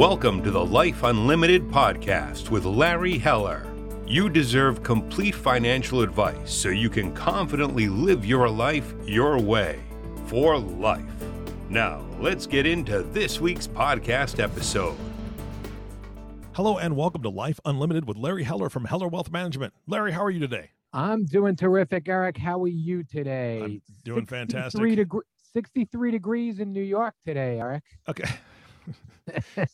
Welcome to the Life Unlimited podcast with Larry Heller. You deserve complete financial advice so you can confidently live your life your way for life. Now, let's get into this week's podcast episode. Hello and welcome to Life Unlimited with Larry Heller from Heller Wealth Management. Larry, how are you today? I'm doing terrific, Eric. How are you today? I'm doing 63 fantastic. degre- 63 degrees in New York today, Eric. Okay.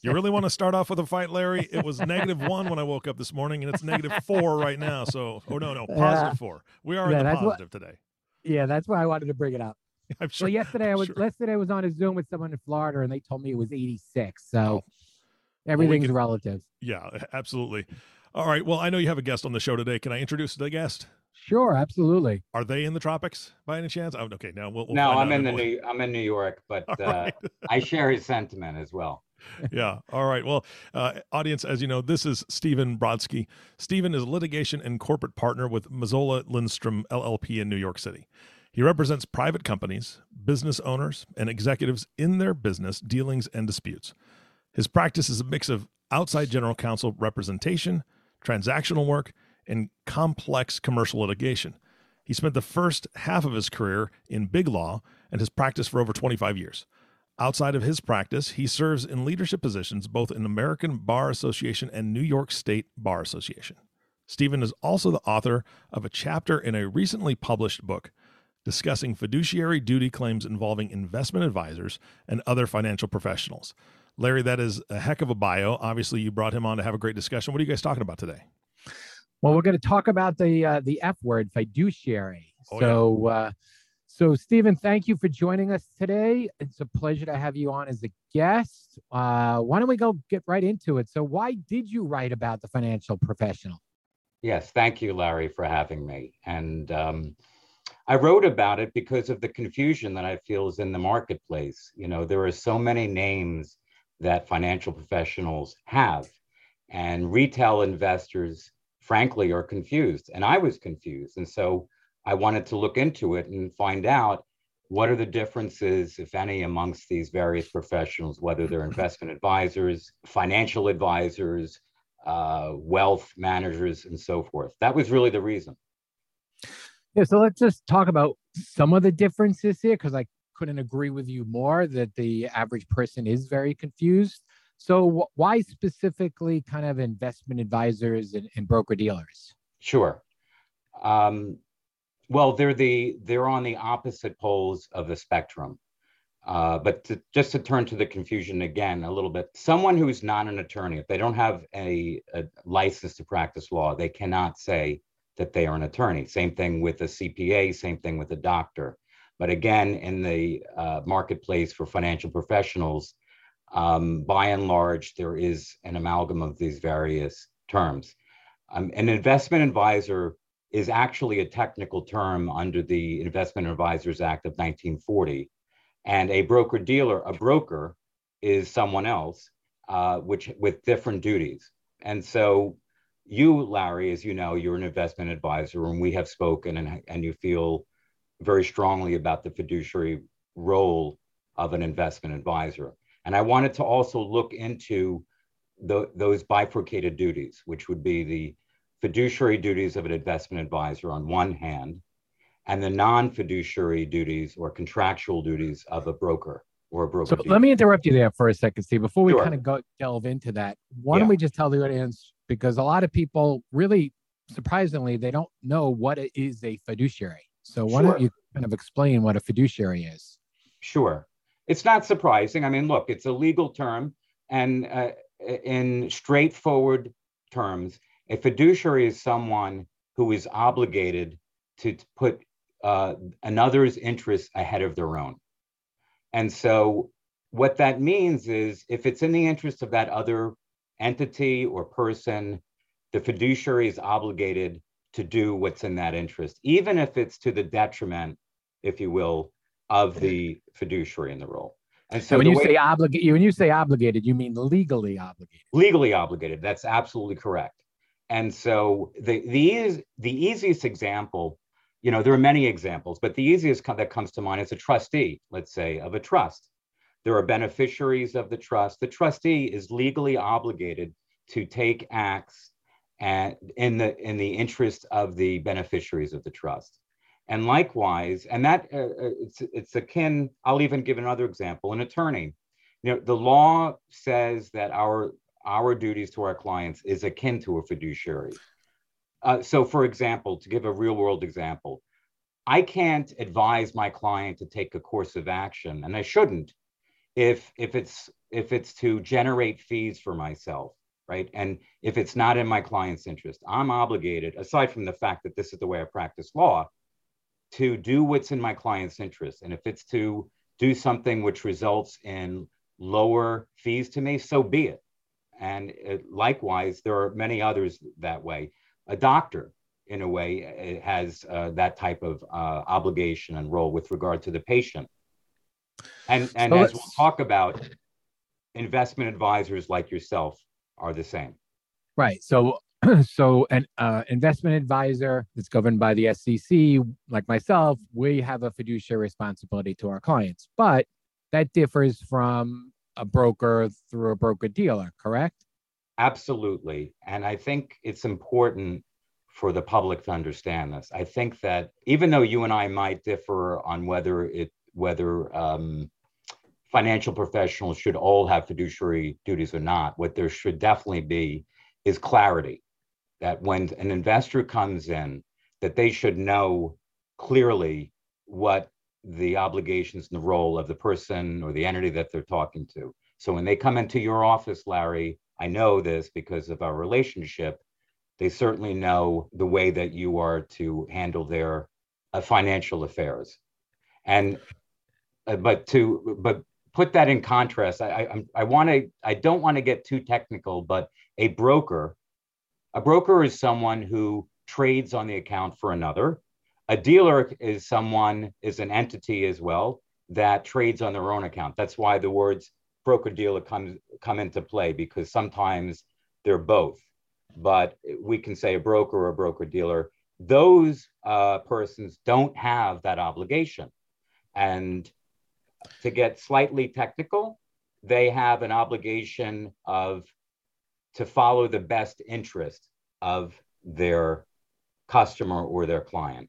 You really want to start off with a fight, Larry? It was negative one when I woke up this morning, and it's negative four right now. So, oh no, no, positive four. We are Yeah, in the that's what- positive today. Yeah, that's why I wanted to bring it up. I'm So sure. yesterday I was sure. yesterday I was on a Zoom with someone in Florida and they told me it was 86. So Oh. everything's can- relative. Yeah, absolutely. All right. Well, I know you have a guest on the show today. Can I introduce the guest? Sure, absolutely. Are they in the tropics by any chance? Oh, okay. Now we'll. we'll no, I'm in the. New I'm in New York, but uh, right. I share his sentiment as well. yeah. All right. Well, uh, audience, as you know, this is Stephen Brodsky. Stephen is a litigation and corporate partner with Mazzola Lindstrom LLP in New York City. He represents private companies, business owners, and executives in their business dealings and disputes. His practice is a mix of outside general counsel representation, transactional work, and complex commercial litigation. He spent the first half of his career in big law and has practiced for over 25 years. Outside of his practice, he serves in leadership positions both in American Bar Association and New York State Bar Association. Stephen is also the author of a chapter in a recently published book discussing fiduciary duty claims involving investment advisors and other financial professionals. Larry, that is a heck of a bio. Obviously, you brought him on to have a great discussion. What are you guys talking about today? Well, we're going to talk about the uh, the F word, fiduciary. Oh, yeah. so uh so Stephen, thank you for joining us today. It's a pleasure to have you on as a guest. Uh why don't we go get right into it? So why did you write about the financial professional? Yes, thank you, Larry, for having me. And um, I wrote about it because of the confusion that I feel is in the marketplace. You know, there are so many names that financial professionals have, and retail investors, frankly, are confused. And I was confused. And so I wanted to look into it and find out what are the differences, if any, amongst these various professionals, whether they're investment advisors, financial advisors, uh, wealth managers, and so forth. That was really the reason. Yeah, so let's just talk about some of the differences here because I couldn't agree with you more that the average person is very confused. So, wh- why specifically kind of investment advisors and, and broker dealers? Sure. Um, well, they're the they're on the opposite poles of the spectrum. Uh, but to, just to turn to the confusion again a little bit, someone who's not an attorney, if they don't have a, a license to practice law, they cannot say that they are an attorney. Same thing with a CPA, same thing with a doctor. But again, in the uh, marketplace for financial professionals, um, by and large, there is an amalgam of these various terms. Um, an investment advisor is actually a technical term under the Investment Advisors Act of 1940. And a broker dealer, a broker, is someone else, uh, which with different duties. And so, you, Larry, as you know, you're an investment advisor, and we have spoken, and, and you feel very strongly about the fiduciary role of an investment advisor. And I wanted to also look into tho- those bifurcated duties, which would be the fiduciary duties of an investment advisor on one hand, and the non-fiduciary duties or contractual duties of a broker or a broker. So, let me interrupt you there for a second, Steve. Before we Sure. kind of go delve into that, why don't we just tell the audience because a lot of people really surprisingly they don't know what it is a fiduciary. So, why Sure. don't you kind of explain what a fiduciary is? Sure. It's not surprising. I mean, look, it's a legal term, and uh, in straightforward terms, a fiduciary is someone who is obligated to put uh, another's interests ahead of their own. And so, what that means is if it's in the interest of that other entity or person, the fiduciary is obligated to do what's in that interest, even if it's to the detriment, if you will, of the fiduciary in the role. And so So when you way- say obligated, when you say obligated, you mean legally obligated. legally obligated. That's absolutely correct. And so the the the easiest example, you know, there are many examples, but the easiest co- that comes to mind is a trustee, let's say, of a trust. There are beneficiaries of the trust. The trustee is legally obligated to take acts and in the in the interest of the beneficiaries of the trust. And likewise, and that uh, uh it's it's akin. I'll even give another example: an attorney. You know, the law says that our our duties to our clients is akin to a fiduciary. Uh, so, for example, to give a real world example, I can't advise my client to take a course of action, and I shouldn't, if if it's if it's to generate fees for myself, right? And if it's not in my client's interest, I'm obligated, aside from the fact that this is the way I practice law, to do what's in my client's interest. And if it's to do something which results in lower fees to me, so be it. And it, likewise, there are many others that way. A doctor, in a way, has uh, that type of uh, obligation and role with regard to the patient. And, and so as we'll talk about, investment advisors like yourself are the same. Right. So so an uh, investment advisor that's governed by the SEC, like myself, we have a fiduciary responsibility to our clients, but that differs from a broker through a broker dealer, correct? Absolutely. And I think it's important for the public to understand this. I think that even though you and I might differ on whether it whether um, financial professionals should all have fiduciary duties or not, what there should definitely be is clarity that when an investor comes in, that they should know clearly what the obligations and the role of the person or the entity that they're talking to. So when they come into your office, Larry, I know this because of our relationship. They certainly know the way that you are to handle their uh, financial affairs. And uh, but to but put that in contrast, I I, I want to I don't want to get too technical, but a broker a broker is someone who trades on the account for another. A dealer is someone, is an entity as well that trades on their own account. That's why the words broker dealer comes come into play because sometimes they're both. But we can say a broker or a broker dealer. Those uh, persons don't have that obligation. And to get slightly technical, they have an obligation of to follow the best interest of their customer or their client.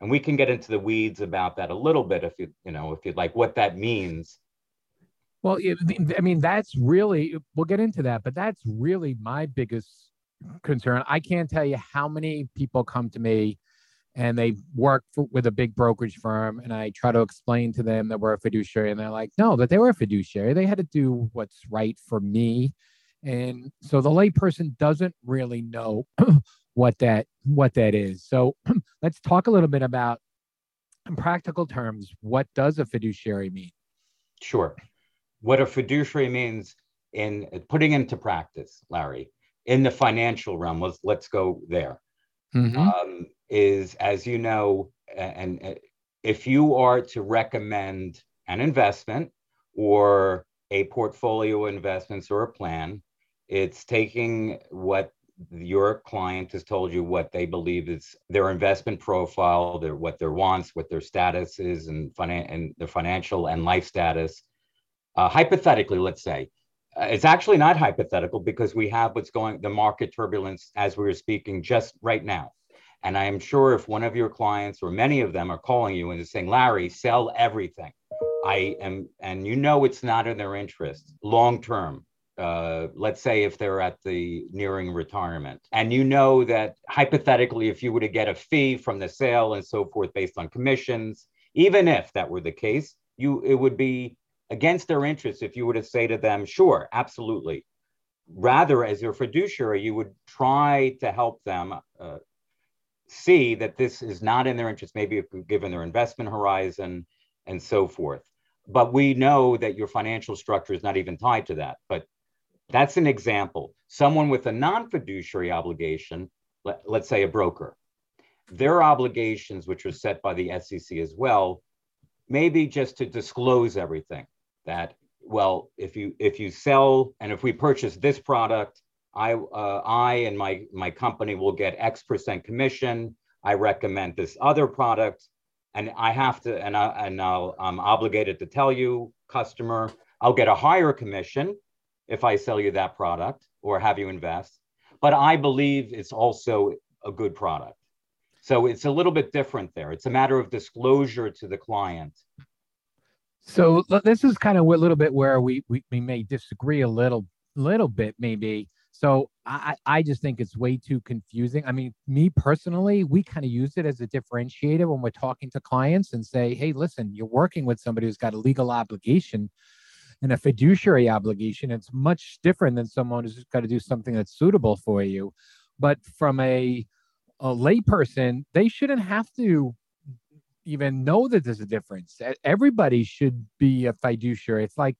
And we can get into the weeds about that a little bit if you, you know, if you'd like what that means. Well, I mean, that's really, we'll get into that, but that's really my biggest concern. I can't tell you how many people come to me and they work for, with a big brokerage firm and i try to explain to them that we're a fiduciary and they're like no that they were a fiduciary they had to do what's right for me and so the layperson doesn't really know what that what that is. So let's talk a little bit about in practical terms what does a fiduciary mean? Sure. What a fiduciary means in putting into practice larry in the financial realm let's let's go there. Mm-hmm. um, is as you know and, and if you are to recommend an investment or a portfolio investments or a plan it's taking what your client has told you what they believe is their investment profile, their what their wants, what their status is, and, finan- and their financial and life status. Uh, hypothetically, let's say, uh, it's actually not hypothetical because we have what's going the market turbulence as we were speaking just right now. And I am sure if one of your clients or many of them are calling you and saying, Larry, sell everything. I am, and you know it's not in their interest long term uh, let's say if they're at the nearing retirement. And you know that hypothetically if you were to get a fee from the sale and so forth based on commissions even if that were the case you it would be against their interest if you were to say to them sure absolutely. Rather as your fiduciary you would try to help them uh, see that this is not in their interest maybe given their investment horizon and so forth. But we know that your financial structure is not even tied to that. But that's an example. Someone with a non fiduciary obligation, let, let's say a broker, their obligations, which are set by the SEC as well, maybe just to disclose everything that well if you if you sell and if we purchase this product i uh, i and my my company will get x percent commission i recommend this other product and I have to, and I and I'll, I'm obligated to tell you, customer, I'll get a higher commission if I sell you that product or have you invest. But I believe it's also a good product. So it's a little bit different there. It's a matter of disclosure to the client. So this is kind of a little bit where we, we, we may disagree a little little bit maybe. So I, I just think it's way too confusing. I mean, me personally, we kind of use it as a differentiator when we're talking to clients and say, hey, listen, you're working with somebody who's got a legal obligation and a fiduciary obligation. It's much different than someone who's just got to do something that's suitable for you. But from a a layperson, they shouldn't have to even know that there's a difference. Everybody should be a fiduciary. It's like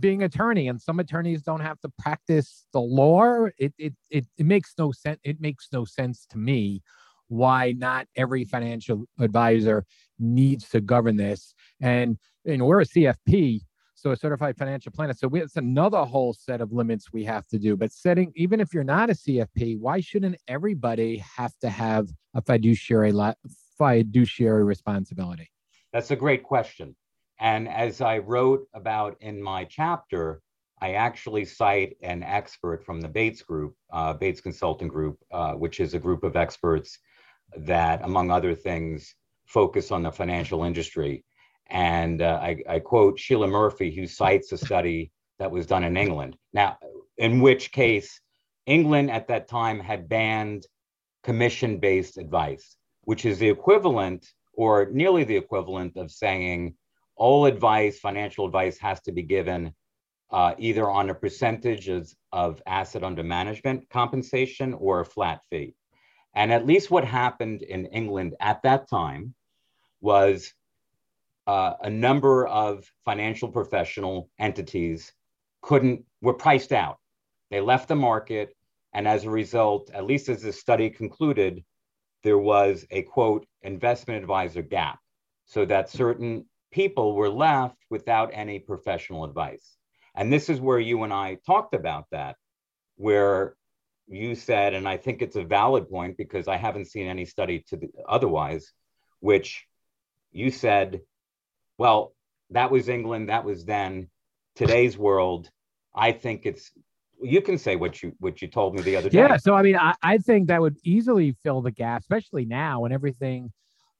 being attorney and some attorneys don't have to practice the law it, it it it makes no sense it makes no sense to me why not every financial advisor needs to govern this and you know we're a cfp so a certified financial planner. So we, it's another whole set of limits we have to do. But setting even if you're not a cfp why shouldn't everybody have to have a fiduciary fiduciary responsibility? That's a great question. And as I wrote about in my chapter, I actually cite an expert from the Bates Group, uh, Bates Consulting Group, uh, which is a group of experts that, among other things, focus on the financial industry. And uh, I, I, quote Sheila Murphy, who cites a study that was done in England. Now, in which case, England at that time had banned commission based advice, which is the equivalent or nearly the equivalent of saying, all advice, financial advice, has to be given uh, either on a percentage of, of asset under management compensation or a flat fee. And at least what happened in England at that time was uh, a number of financial professional entities couldn't were priced out. They left the market, and as a result, at least as this study concluded, there was a quote investment advisor gap, so that certain people were left without any professional advice. And this is where you and I talked about that, where you said, and I think it's a valid point because I haven't seen any study to the, otherwise, which you said, well, that was England, that was then. Today's world, I think it's you can say what you what you told me the other day. Yeah, so I mean, I, I think that would easily fill the gap, especially now when everything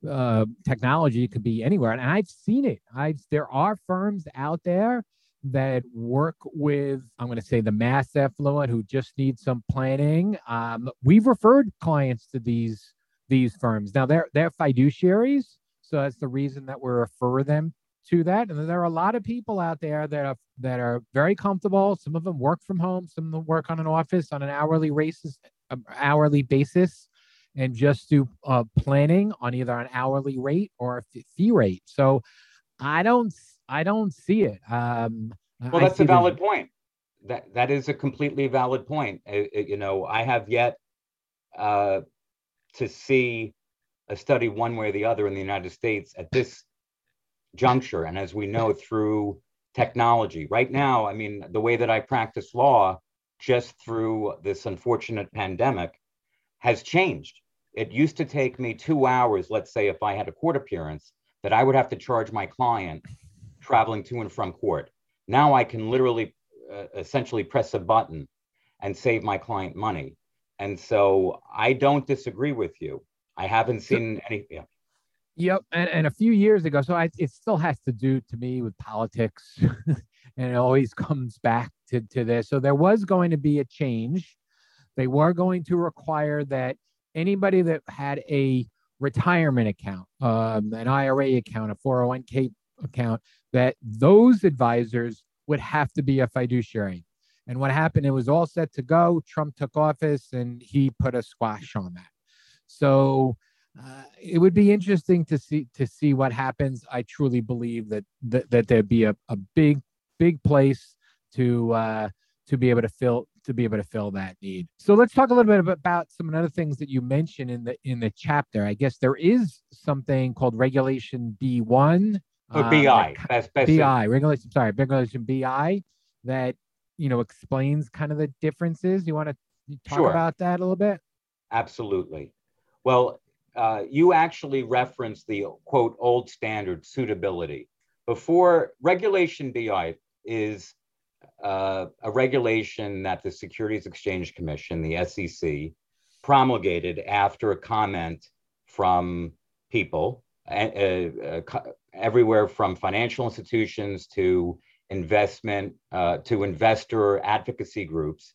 uh, technology could be anywhere and i've seen it i there are firms out there that work with i'm going to say the mass affluent who just need some planning um, we've referred clients to these these firms now they're they're fiduciaries so that's the reason that we refer them to that and there are a lot of people out there that are that are very comfortable some of them work from home some of them work on an office on an hourly basis hourly basis and just do uh, planning on either an hourly rate or a fee rate. So I don't I don't see it. Um, well, that's a valid the... point. That that is a completely valid point. It, it, you know, I have yet uh, to see a study one way or the other in the United States at this juncture, and as we know through technology right now, I mean, the way that I practice law just through this unfortunate pandemic has changed. It used to take me two hours, let's say, if I had a court appearance, that I would have to charge my client traveling to and from court. Now I can literally uh, essentially press a button and save my client money. And so I don't disagree with you. I haven't seen any. Yeah. Yep. And, and a few years ago, so I, it still has to do to me with politics. and it always comes back to, to this. So there was going to be a change. They were going to require that anybody that had a retirement account, um, an IRA account, a 401k account, that those advisors would have to be a fiduciary. And what happened, it was all set to go. Trump took office and he put a squash on that. So uh, it would be interesting to see to see what happens. I truly believe that that, that there'd be a, a big big place to uh, to be able to fill to be able to fill that need. So let's talk a little bit about some other things that you mentioned in the in the chapter. I guess there is something called Regulation B1. Or um, BI. That's, that's BI. It. Regulation. Sorry, Regulation BI that you know explains kind of the differences. You want to talk sure. about that a little bit? Absolutely. Well, uh, you actually referenced the quote old standard suitability. Before Regulation BI is uh, a regulation that the Securities Exchange Commission, the SEC, promulgated after a comment from people, uh, everywhere from financial institutions to investment uh, to investor advocacy groups.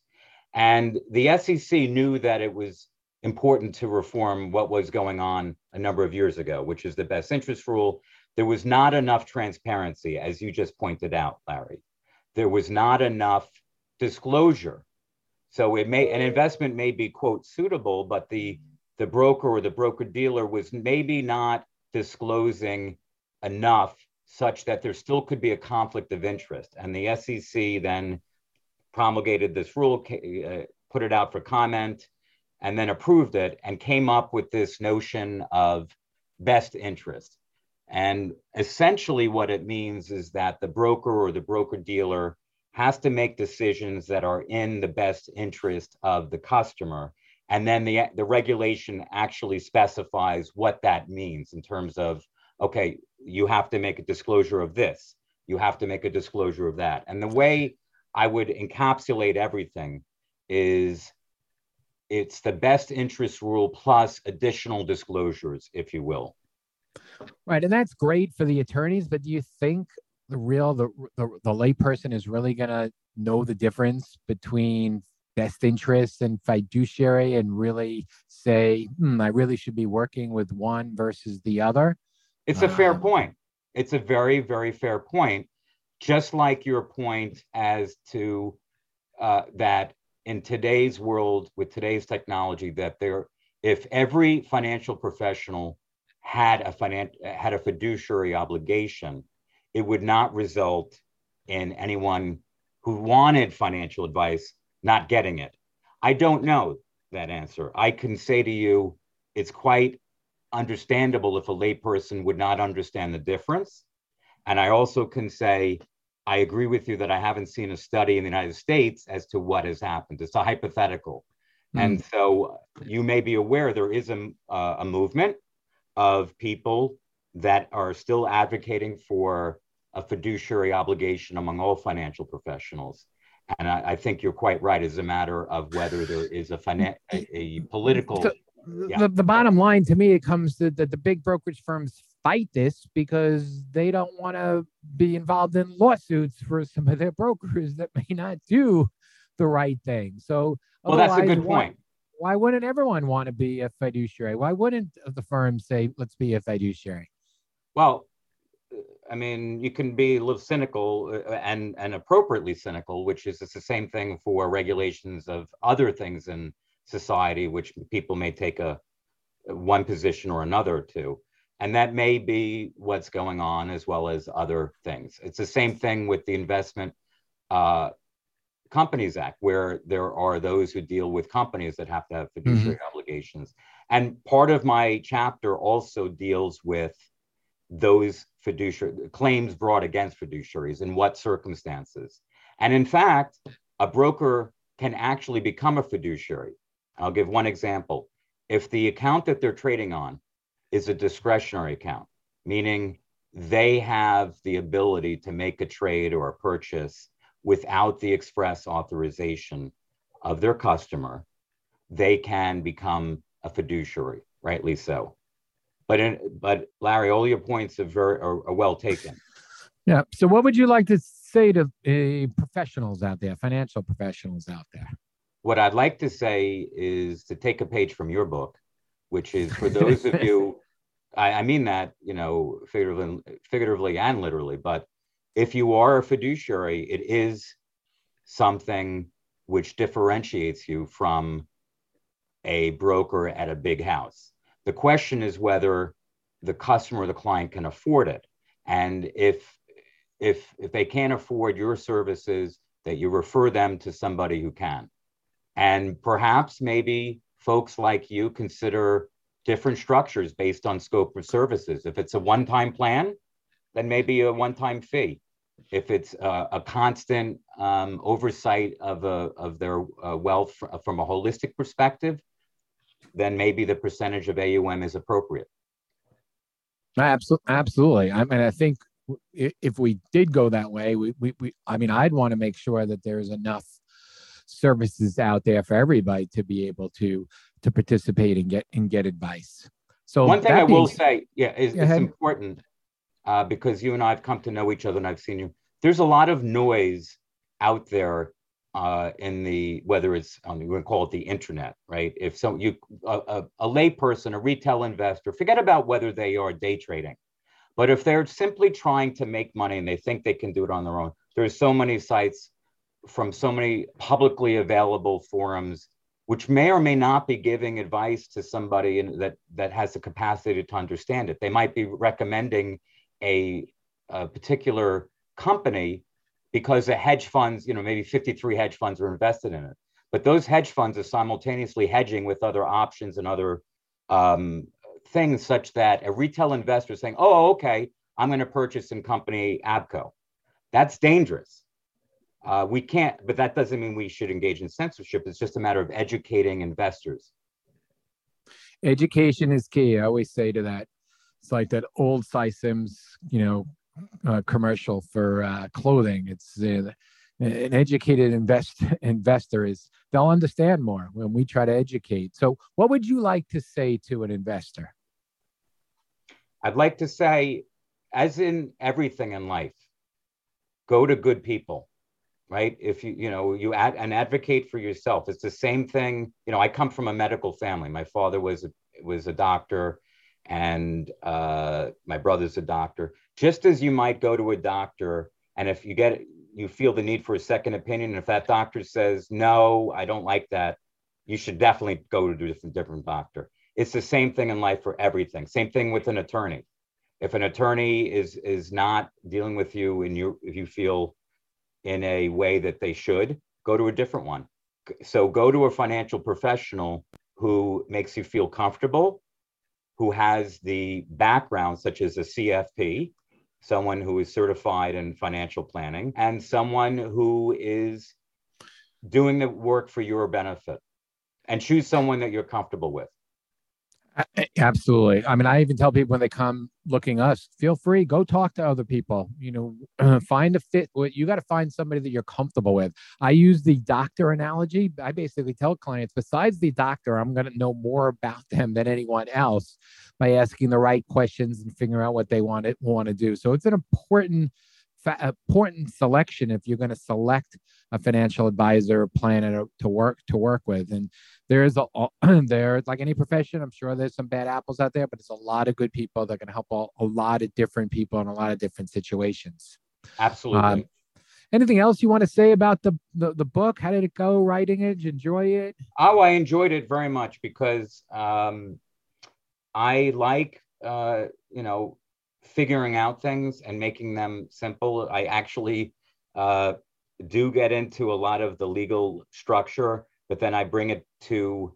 And the SEC knew that it was important to reform what was going on a number of years ago, which is the best interest rule. There was not enough transparency, as you just pointed out, Larry. There was not enough disclosure. So it may an investment may be quote suitable, but the the broker or the broker dealer was maybe not disclosing enough such that there still could be a conflict of interest. And the SEC then promulgated this rule, uh, put it out for comment, and then approved it and came up with this notion of best interest. And essentially, what it means is that the broker or the broker dealer has to make decisions that are in the best interest of the customer and then the, the regulation actually specifies what that means in terms of okay you have to make a disclosure of this you have to make a disclosure of that and the way i would encapsulate everything is it's the best interest rule plus additional disclosures if you will right and that's great for the attorneys but do you think the real the the, the layperson is really going to know the difference between best interests and fiduciary and really say, hmm, I really should be working with one versus the other? It's a fair um, point. It's a very, very fair point. Just like your point as to uh, that in today's world with today's technology, that there, if every financial professional had a finan- had a fiduciary obligation, it would not result in anyone who wanted financial advice not getting it? I don't know that answer. I can say to you, it's quite understandable if a layperson would not understand the difference. And I also can say, I agree with you that I haven't seen a study in the United States as to what has happened. It's a hypothetical. Mm. And so you may be aware there is a, uh, a movement of people that are still advocating for a fiduciary obligation among all financial professionals. And I, I, think you're quite right. It's a matter of whether there is a, finan- a, a political. So, yeah. the, the bottom line to me, it comes to that the big brokerage firms fight this because they don't want to be involved in lawsuits for some of their brokers that may not do the right thing. So, well, that's a good point. Why, why wouldn't everyone want to be a fiduciary? Why wouldn't the firm say, let's be a fiduciary? Well, I mean, you can be a little cynical uh, and and appropriately cynical, which is it's the same thing for regulations of other things in society, which people may take a one position or another to, and that may be what's going on as well as other things. It's the same thing with the Investment uh, Companies Act, where there are those who deal with companies that have to have fiduciary mm-hmm. obligations, and part of my chapter also deals with those fiduciary claims brought against fiduciaries in what circumstances. And in fact, a broker can actually become a fiduciary. I'll give one example. If the account that they're trading on is a discretionary account, meaning they have the ability to make a trade or a purchase without the express authorization of their customer, they can become a fiduciary, rightly so. But in, but Larry, all your points are very are, are well taken. Yeah. So, what would you like to say to uh, professionals out there, financial professionals out there? What I'd like to say is to take a page from your book, which is for those of you. I, I mean that you know figuratively, figuratively and literally. But if you are a fiduciary, it is something which differentiates you from a broker at a big house. The question is whether the customer or the client can afford it. And if if if they can't afford your services, that you refer them to somebody who can. And perhaps maybe folks like you consider different structures based on scope of services. If it's a one-time plan, then maybe a one-time fee. If it's a, a constant um, oversight of, a, of their uh, wealth from a holistic perspective, then maybe the percentage of AUM is appropriate. Absolutely, absolutely. I mean, I think if we did go that way, we, we, we I mean, I'd want to make sure that there's enough services out there for everybody to be able to to participate and get and get advice. So one thing I will say, yeah, is it's important uh, because you and I have come to know each other and I've seen you. There's a lot of noise out there uh, in the whether it's on we're call it the internet, right? If so, you a, a, a layperson, a retail investor, forget about whether they are day trading, but if they're simply trying to make money and they think they can do it on their own, there's so many sites from so many publicly available forums which may or may not be giving advice to somebody in, that that has the capacity to understand it. They might be recommending a, a particular company because the hedge funds, you know, maybe 53 hedge funds are invested in it. But those hedge funds are simultaneously hedging with other options and other um, things, such that a retail investor saying, "Oh, okay, I'm going to purchase in company Abco," that's dangerous uh, we can't, but that doesn't mean we should engage in censorship. It's just a matter of educating investors. Education is key. I always say to that. It's like that old Sy Syms, you know, uh, commercial for uh, clothing. It's uh, an educated invest investor is they'll understand more when we try to educate. So, what would you like to say to an investor? I'd like to say, as in everything in life, go to good people right? If you you know you ad, and advocate for yourself. It's the same thing you know i come from a medical family. My father was a, was a doctor and uh, my brother's a doctor. Just as you might go to a doctor and if you get you feel the need for a second opinion and if that doctor says no i don't like that you should definitely go to a different different doctor. It's the same thing in life for everything. Same thing with an attorney. If an attorney is is not dealing with you and you if you feel in a way that they should, go to a different one. So go to a financial professional who makes you feel comfortable, who has the background, such as a CFP, someone who is certified in financial planning, and someone who is doing the work for your benefit. And choose someone that you're comfortable with. Absolutely. I mean, I even tell people when they come looking us, feel free, go talk to other people. You know, uh, find a fit. You got to find somebody that you're comfortable with. I use the doctor analogy. I basically tell clients, besides the doctor, I'm going to know more about them than anyone else by asking the right questions and figuring out what they want to want to do. So it's an important important selection if you're going to select a financial advisor planner to work to work with. And there's a there's like any profession i'm sure there's some bad apples out there but it's a lot of good people that can help a, a lot of different people in a lot of different situations. Absolutely. Um, anything else you want to say about the, the, the book? How did it go writing it? Did you enjoy it? Oh i enjoyed it very much because um, i like uh, you know figuring out things and making them simple. I actually uh, do get into a lot of the legal structure, but then I bring it to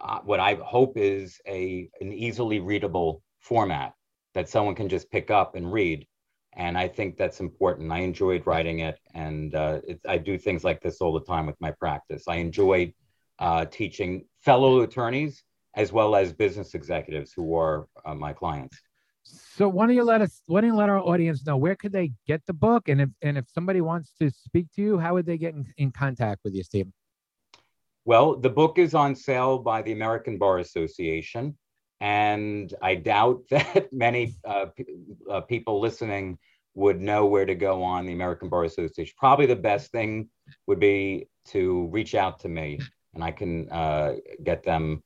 uh, what I hope is a an easily readable format that someone can just pick up and read. And I think that's important. I enjoyed writing it, and uh, it, I do things like this all the time with my practice. I enjoy uh, teaching fellow attorneys as well as business executives who are uh, my clients. So why don't you let us why don't you let our audience know where could they get the book and if and if somebody wants to speak to you, how would they get in, in contact with you, Stephen? Well, the book is on sale by the American Bar Association, and I doubt that many uh, p- uh, people listening would know where to go on the American Bar Association. Probably the best thing would be to reach out to me, and I can uh, get them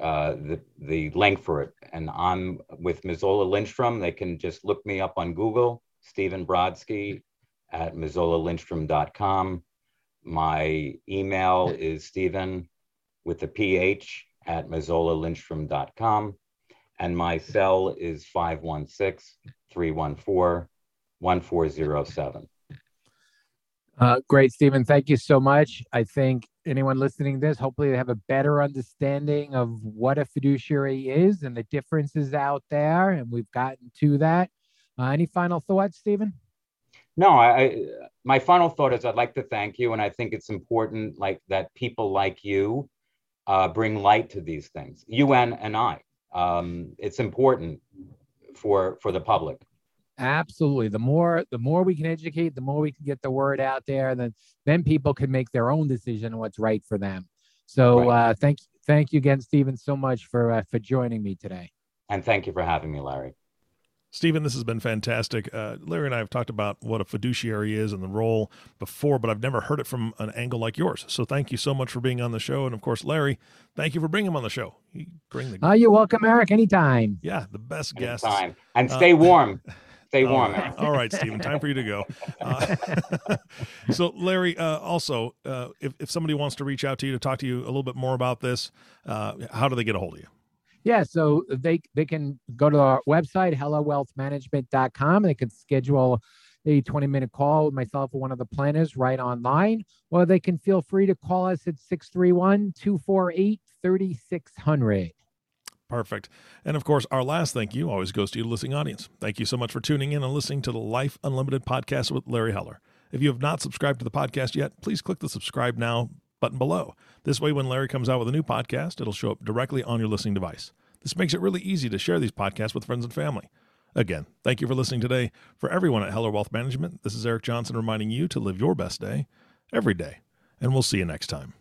uh, the the link for it. And I'm with Mazzola Lindstrom. They can just look me up on Google, Stephen Brodsky at mazzolalindstrom.com. My email is Stephen with the PH at mazzolalindstrom.com. And my cell is 516 314 1407. Uh, great, Stephen. Thank you so much. I think anyone listening to this, hopefully they have a better understanding of what a fiduciary is and the differences out there. And we've gotten to that. Uh, any final thoughts, Stephen? No, I, my final thought is I'd like to thank you. And I think it's important like that people like you uh, bring light to these things. You and, and I. Um, it's important for for the public. Absolutely. The more the more we can educate, the more we can get the word out there. Then then people can make their own decision on what's right for them. So right. uh, thank thank you again, Stephen, so much for uh, for joining me today. And thank you for having me, Larry. Stephen, this has been fantastic. Uh, Larry and I have talked about what a fiduciary is and the role before, but I've never heard it from an angle like yours. So thank you so much for being on the show. And of course, Larry, thank you for bringing him on the show. You bring the. Oh, you're welcome, Eric. Anytime. Yeah, the best guest. And stay uh, warm. Stay warm. All right, all right Stephen. Time for you to go. Uh, so, Larry, uh, also, uh, if, if somebody wants to reach out to you to talk to you a little bit more about this, uh, how do they get a hold of you? Yeah, so they they can go to our website, hellerwealthmanagement.com. They can schedule a 20 minute call with myself or one of the planners right online, or they can feel free to call us at 631 248 3600. Perfect. And of course, our last thank you always goes to you, listening audience. Thank you so much for tuning in and listening to the Life Unlimited podcast with Larry Heller. If you have not subscribed to the podcast yet, please click the subscribe now button below. This way, when Larry comes out with a new podcast, it'll show up directly on your listening device. This makes it really easy to share these podcasts with friends and family. Again, thank you for listening today. For everyone at Heller Wealth Management, this is Eric Johnson reminding you to live your best day every day, and we'll see you next time.